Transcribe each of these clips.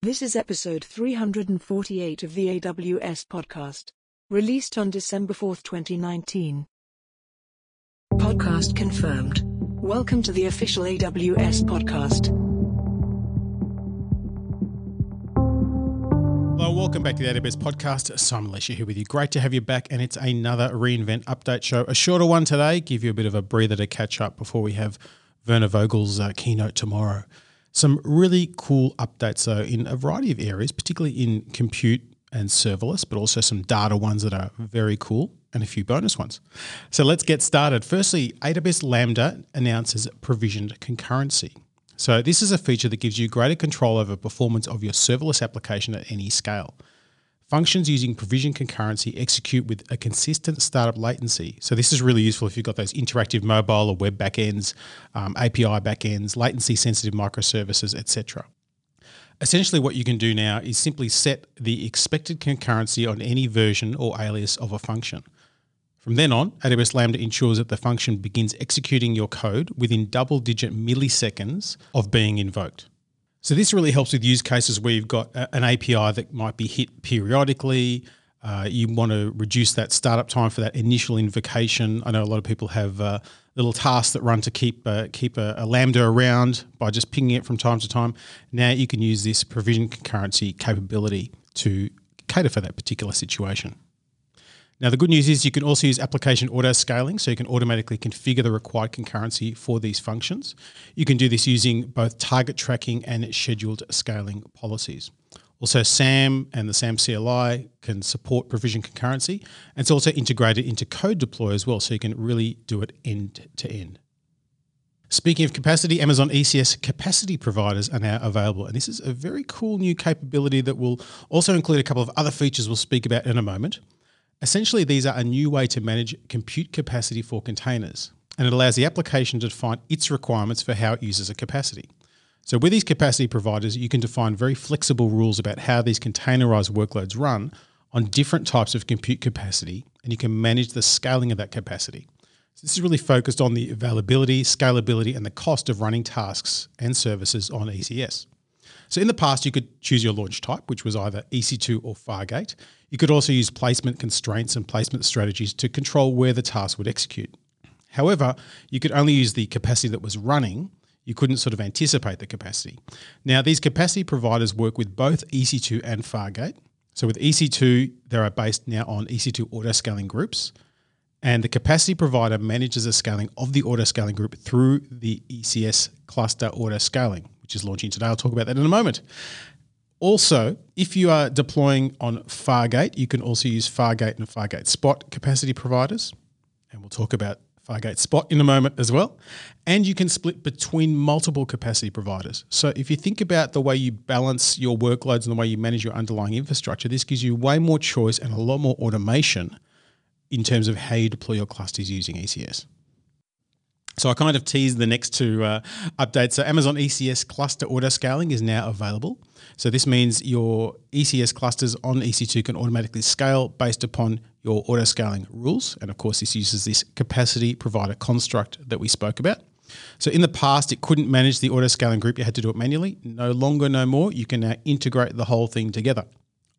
This is episode 348 of the AWS podcast, released on December 4, 2019. Podcast confirmed. Welcome to the official AWS podcast. Hello, welcome back to the AWS podcast. Simon Elisha here with you. Great to have you back, and it's another reInvent update show. A shorter one today, give you a bit of a breather to catch up before we have Werner Vogels' uh, keynote tomorrow. Some really cool updates, though, in a variety of areas, particularly in compute and serverless, but also some data ones that are very cool and a few bonus ones. So let's get started. Firstly, AWS Lambda announces provisioned concurrency. So this is a feature that gives you greater control over performance of your serverless application at any scale. Functions using provision concurrency execute with a consistent startup latency. So this is really useful if you've got those interactive mobile or web backends, um, API backends, latency sensitive microservices, etc. Essentially, what you can do now is simply set the expected concurrency on any version or alias of a function. From then on, AWS Lambda ensures that the function begins executing your code within double digit milliseconds of being invoked. So, this really helps with use cases where you've got a, an API that might be hit periodically. Uh, you want to reduce that startup time for that initial invocation. I know a lot of people have uh, little tasks that run to keep uh, keep a, a, Lambda around by just pinging it from time to time. Now you can use this provision concurrency capability to cater for that particular situation. Now, the good news is you can also use application auto scaling, so you can automatically configure the required concurrency for these functions. You can do this using both target tracking and scheduled scaling policies. Also, SAM and the SAM CLI can support provision concurrency, and it's also integrated into CodeDeploy as well, so you can really do it end to end. Speaking of capacity, Amazon ECS capacity providers are now available, and this is a very cool new capability that will also include a couple of other features we'll speak about in a moment. Essentially, these are a new way to manage compute capacity for containers, and it allows the application to define its requirements for how it uses a capacity. So, with these capacity providers, you can define very flexible rules about how these containerized workloads run on different types of compute capacity, and you can manage the scaling of that capacity. So this is really focused on the availability, scalability, and the cost of running tasks and services on ECS. So in the past, you could choose your launch type, which was either EC2 or Fargate. You could also use placement constraints and placement strategies to control where the task would execute. However, you could only use the capacity that was running. You couldn't sort of anticipate the capacity. Now, these capacity providers work with both EC2 and Fargate. So with EC2, they are based now on EC2 auto scaling groups. And the capacity provider manages the scaling of the auto scaling group through the ECS cluster auto scaling which is launching today. I'll talk about that in a moment. Also, if you are deploying on Fargate, you can also use Fargate and Fargate Spot capacity providers. And we'll talk about Fargate Spot in a moment as well. And you can split between multiple capacity providers. So if you think about the way you balance your workloads and the way you manage your underlying infrastructure, this gives you way more choice and a lot more automation in terms of how you deploy your clusters using ECS. So I kind of teased the next two uh, updates. So Amazon ECS cluster auto scaling is now available. So this means your ECS clusters on EC2 can automatically scale based upon your auto scaling rules. And of course, this uses this capacity provider construct that we spoke about. So in the past, it couldn't manage the auto scaling group. You had to do it manually. No longer, no more. You can now integrate the whole thing together.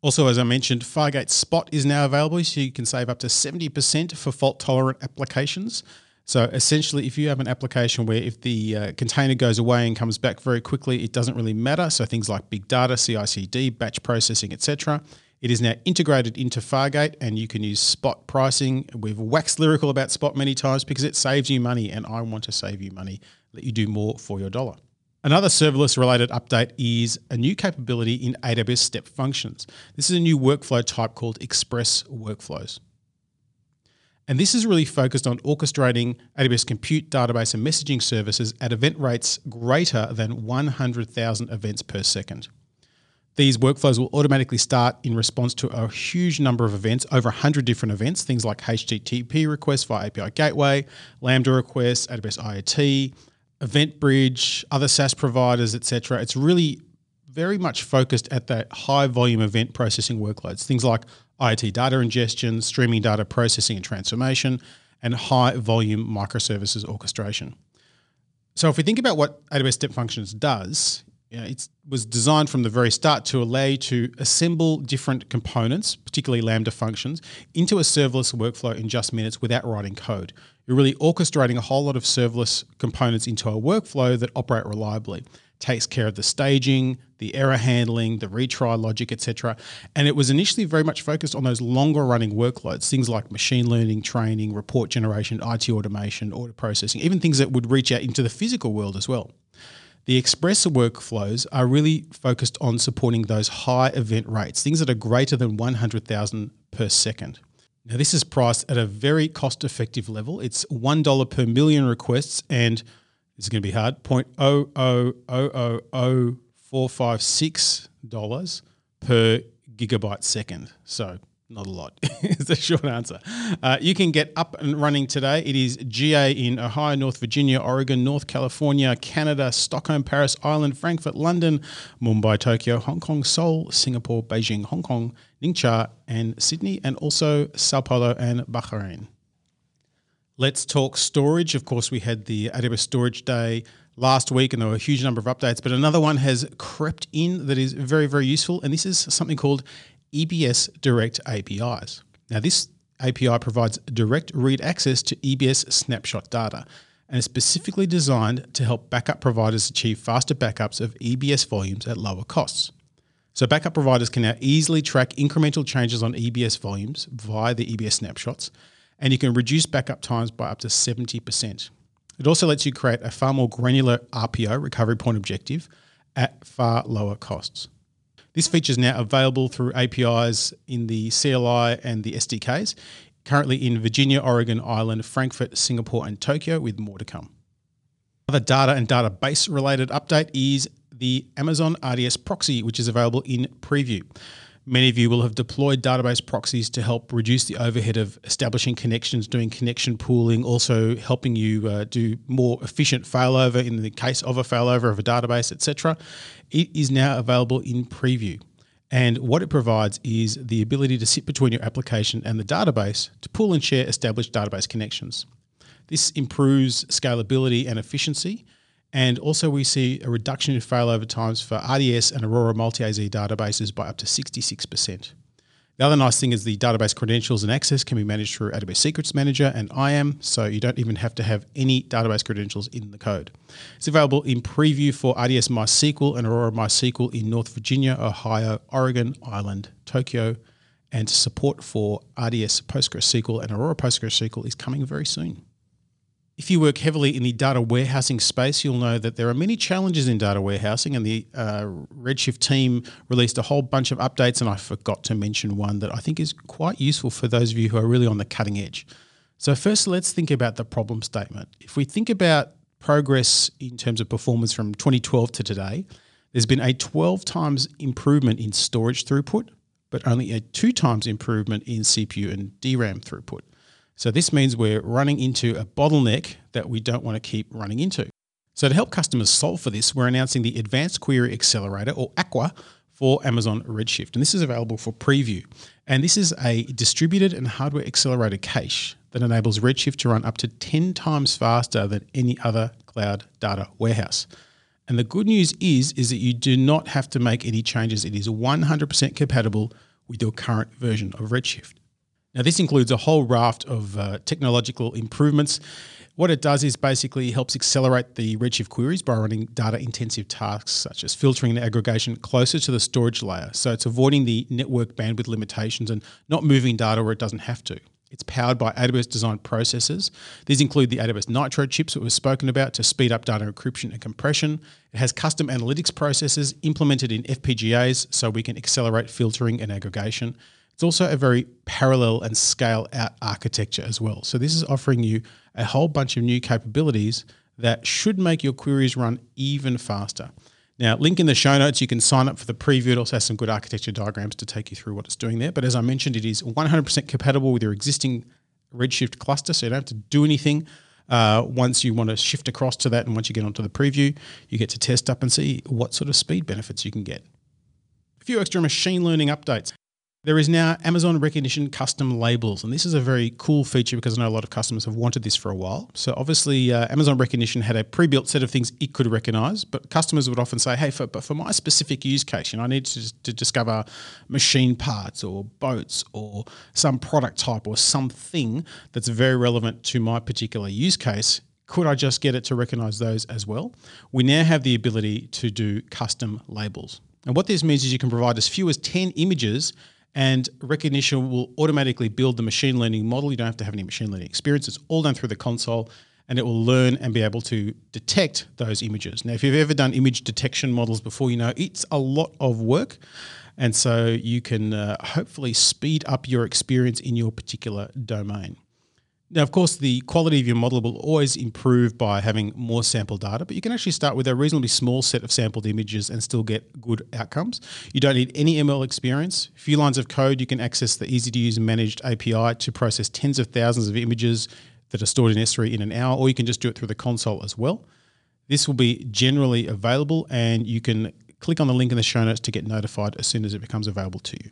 Also, as I mentioned, Fargate Spot is now available, so you can save up to 70% for fault tolerant applications. So essentially, if you have an application where if the uh, container goes away and comes back very quickly, it doesn't really matter. So things like big data, CI/CD, batch processing, etc. It is now integrated into Fargate, and you can use spot pricing. We've waxed lyrical about spot many times because it saves you money, and I want to save you money, let you do more for your dollar. Another serverless related update is a new capability in AWS Step Functions. This is a new workflow type called Express Workflows. And this is really focused on orchestrating AWS compute, database, and messaging services at event rates greater than 100,000 events per second. These workflows will automatically start in response to a huge number of events, over 100 different events, things like HTTP requests via API Gateway, Lambda requests, AWS IoT, EventBridge, other SaaS providers, etc. It's really very much focused at that high volume event processing workloads, things like IoT data ingestion, streaming data processing and transformation, and high volume microservices orchestration. So if we think about what AWS Step Functions does, You know, it was designed from the very start to allow you to assemble different components, particularly Lambda functions, into a serverless workflow in just minutes without writing code. You're really orchestrating a whole lot of serverless components into a workflow that operate reliably takes care of the staging, the error handling, the retry logic, etc. And it was initially very much focused on those longer running workloads, things like machine learning, training, report generation, IT automation, order processing, even things that would reach out into the physical world as well. The express workflows are really focused on supporting those high event rates, things that are greater than 100,000 per second. Now, this is priced at a very cost effective level. It's $1 per million requests and this is going to be hard oh oh oh four five six dollars per gigabyte second. So not a lot. it's a short answer. Uh, you can get up and running today. It is GA in Ohio, North Virginia, Oregon, North California, Canada, Stockholm, Paris, Ireland, Frankfurt, London, Mumbai, Tokyo, Hong Kong, Seoul, Singapore, Beijing, Hong Kong, Ningxia, and Sydney, and also Sao Paulo and Bahrain. Let's talk storage. Of course, we had the AWS Storage Day last week, and there were a huge number of updates. But another one has crept in that is very, very useful, and this is something called EBS Direct APIs. Now, this API provides direct read access to EBS snapshot data and is specifically designed to help backup providers achieve faster backups of EBS volumes at lower costs. So, backup providers can now easily track incremental changes on EBS volumes via the EBS snapshots and you can reduce backup times by up to 70%. It also lets you create a far more granular RPO, recovery point objective, at far lower costs. This feature is now available through APIs in the CLI and the SDKs, currently in Virginia, Oregon, Ireland, Frankfurt, Singapore, and Tokyo, with more to come. Another data and database related update is the Amazon RDS proxy, which is available in preview. Many of you will have deployed database proxies to help reduce the overhead of establishing connections, doing connection pooling, also helping you uh, do more efficient failover in the case of a failover of a database, etc. It is now available in preview. And what it provides is the ability to sit between your application and the database to pool and share established database connections. This improves scalability and efficiency and also, we see a reduction in failover times for RDS and Aurora multi AZ databases by up to 66%. The other nice thing is the database credentials and access can be managed through AWS Secrets Manager and IAM, so you don't even have to have any database credentials in the code. It's available in preview for RDS MySQL and Aurora MySQL in North Virginia, Ohio, Oregon, Ireland, Tokyo, and support for RDS PostgreSQL and Aurora PostgreSQL is coming very soon. If you work heavily in the data warehousing space, you'll know that there are many challenges in data warehousing, and the uh, Redshift team released a whole bunch of updates, and I forgot to mention one that I think is quite useful for those of you who are really on the cutting edge. So, first, let's think about the problem statement. If we think about progress in terms of performance from 2012 to today, there's been a 12 times improvement in storage throughput, but only a two times improvement in CPU and DRAM throughput. So this means we're running into a bottleneck that we don't want to keep running into. So to help customers solve for this, we're announcing the Advanced Query Accelerator or Aqua for Amazon Redshift. And this is available for preview. And this is a distributed and hardware accelerated cache that enables Redshift to run up to 10 times faster than any other cloud data warehouse. And the good news is, is that you do not have to make any changes. It is 100% compatible with your current version of Redshift. Now, this includes a whole raft of uh, technological improvements. What it does is basically helps accelerate the Redshift queries by running data intensive tasks such as filtering and aggregation closer to the storage layer. So it's avoiding the network bandwidth limitations and not moving data where it doesn't have to. It's powered by AWS designed processors. These include the AWS Nitro chips that we've spoken about to speed up data encryption and compression. It has custom analytics processes implemented in FPGAs so we can accelerate filtering and aggregation. It's also a very parallel and scale out architecture as well. So this is offering you a whole bunch of new capabilities that should make your queries run even faster. Now, link in the show notes, you can sign up for the preview. It also has some good architecture diagrams to take you through what it's doing there. But as I mentioned, it is 100% compatible with your existing Redshift cluster, so you don't have to do anything. Uh, once you want to shift across to that and once you get onto the preview, you get to test up and see what sort of speed benefits you can get. A few extra machine learning updates. There is now Amazon Rekognition custom labels, and this is a very cool feature because I know a lot of customers have wanted this for a while. So obviously, uh, Amazon Rekognition had a pre-built set of things it could recognize, but customers would often say, "Hey, for, but for my specific use case, you know, I need to, to discover machine parts or boats or some product type or something that's very relevant to my particular use case." Could I just get it to recognize those as well? We now have the ability to do custom labels. And what this means is you can provide as few as 10 images and Rekognition will automatically build the machine learning model. You don't have to have any machine learning experience. It's all done through the console and it will learn and be able to detect those images. Now, if you've ever done image detection models before, you know it's a lot of work. And so you can uh, hopefully speed up your experience in your particular domain. Now, of course, the quality of your model will always improve by having more sample data, but you can actually start with a reasonably small set of sampled images and still get good outcomes. You don't need any ML experience. A few lines of code, you can access the easy to use managed API to process tens of thousands of images that are stored in S3 in an hour, or you can just do it through the console as well. This will be generally available, and you can click on the link in the show notes to get notified as soon as it becomes available to you.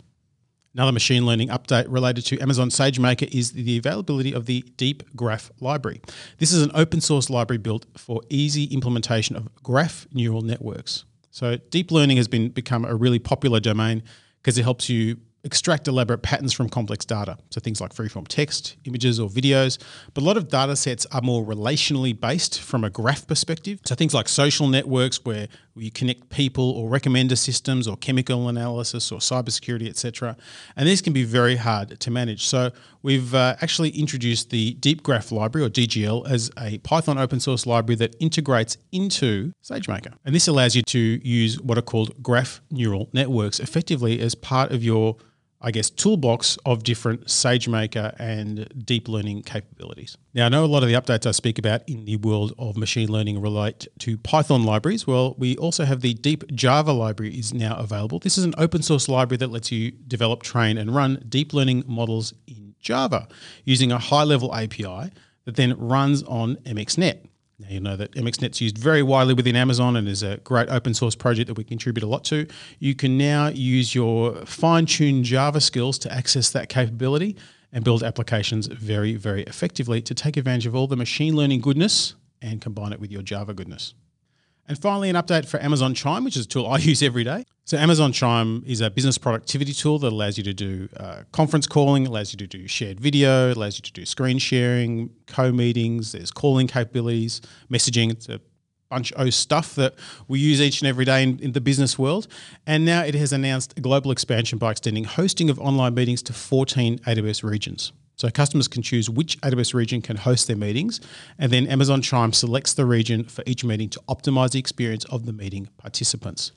Another machine learning update related to Amazon SageMaker is the availability of the Deep Graph library. This is an open source library built for easy implementation of graph neural networks. So deep learning has been become a really popular domain because it helps you extract elaborate patterns from complex data. So things like freeform text, images, or videos. But a lot of data sets are more relationally based from a graph perspective. So things like social networks where you connect people or recommender systems or chemical analysis or cybersecurity, etc. And these can be very hard to manage. So we've uh, actually introduced the Deep Graph Library or DGL as a Python open source library that integrates into SageMaker. And this allows you to use what are called graph neural networks effectively as part of your I guess, toolbox of different SageMaker and deep learning capabilities. Now, I know a lot of the updates I speak about in the world of machine learning relate to Python libraries. Well, we also have the Deep Java library is now available. This is an open source library that lets you develop, train, and run deep learning models in Java using a high level API that then runs on MXNet. Now, you know that MXNet's used very widely within Amazon and is a great open source project that we contribute a lot to. You can now use your fine tuned Java skills to access that capability and build applications very, very effectively to take advantage of all the machine learning goodness and combine it with your Java goodness. And finally, an update for Amazon Chime, which is a tool I use every day. So, Amazon Chime is a business productivity tool that allows you to do uh, conference calling, allows you to do shared video, allows you to do screen sharing, co meetings, there's calling capabilities, messaging. It's a bunch of stuff that we use each and every day in, in, the business world. And now it has announced a global expansion by extending hosting of online meetings to 14 AWS regions. So customers can choose which AWS region can host their meetings, and then Amazon Chime selects the region for each meeting to optimize the experience of the meeting participants.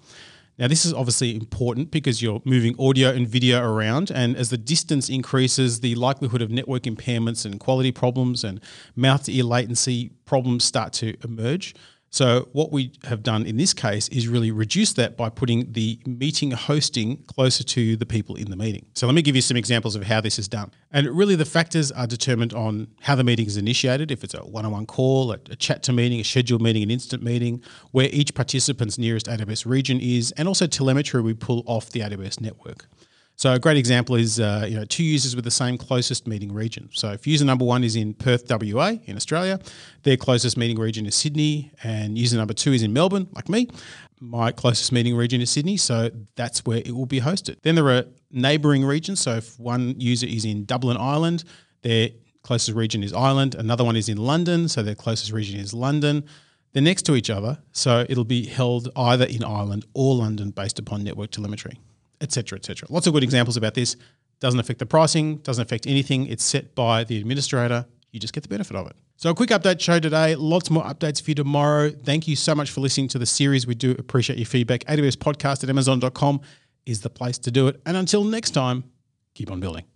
Now, this is obviously important because you're moving audio and video around, and as the distance increases, the likelihood of network impairments and quality problems and mouth to ear latency problems start to emerge. So what we have done in this case is really reduce that by putting the meeting hosting closer to the people in the meeting. So let me give you some examples of how this is done. And really the factors are determined on how the meeting is initiated, if it's a one-on-one call, a, chat to meeting, a scheduled meeting, an instant meeting, where each participant's nearest AWS region is, and also telemetry we pull off the AWS network. So a great example is uh, you know two users with the same closest meeting region. So if user number one is in Perth, WA, in Australia, their closest meeting region is Sydney, and user number two is in Melbourne, like me. My closest meeting region is Sydney, so that's where it will be hosted. Then there are neighbouring regions. So if one user is in Dublin, Ireland, their closest region is Ireland. Another one is in London, so their closest region is London. They're next to each other, so it'll be held either in Ireland or London based upon network telemetry etc., etc. Lots of good examples about this. Doesn't affect the pricing, doesn't affect anything. It's set by the administrator. You just get the benefit of it. So, a quick update show today. Lots more updates for you tomorrow. Thank you so much for listening to the series. We do appreciate your feedback. AWS podcast at amazon.com is the place to do it. And until next time, keep on building.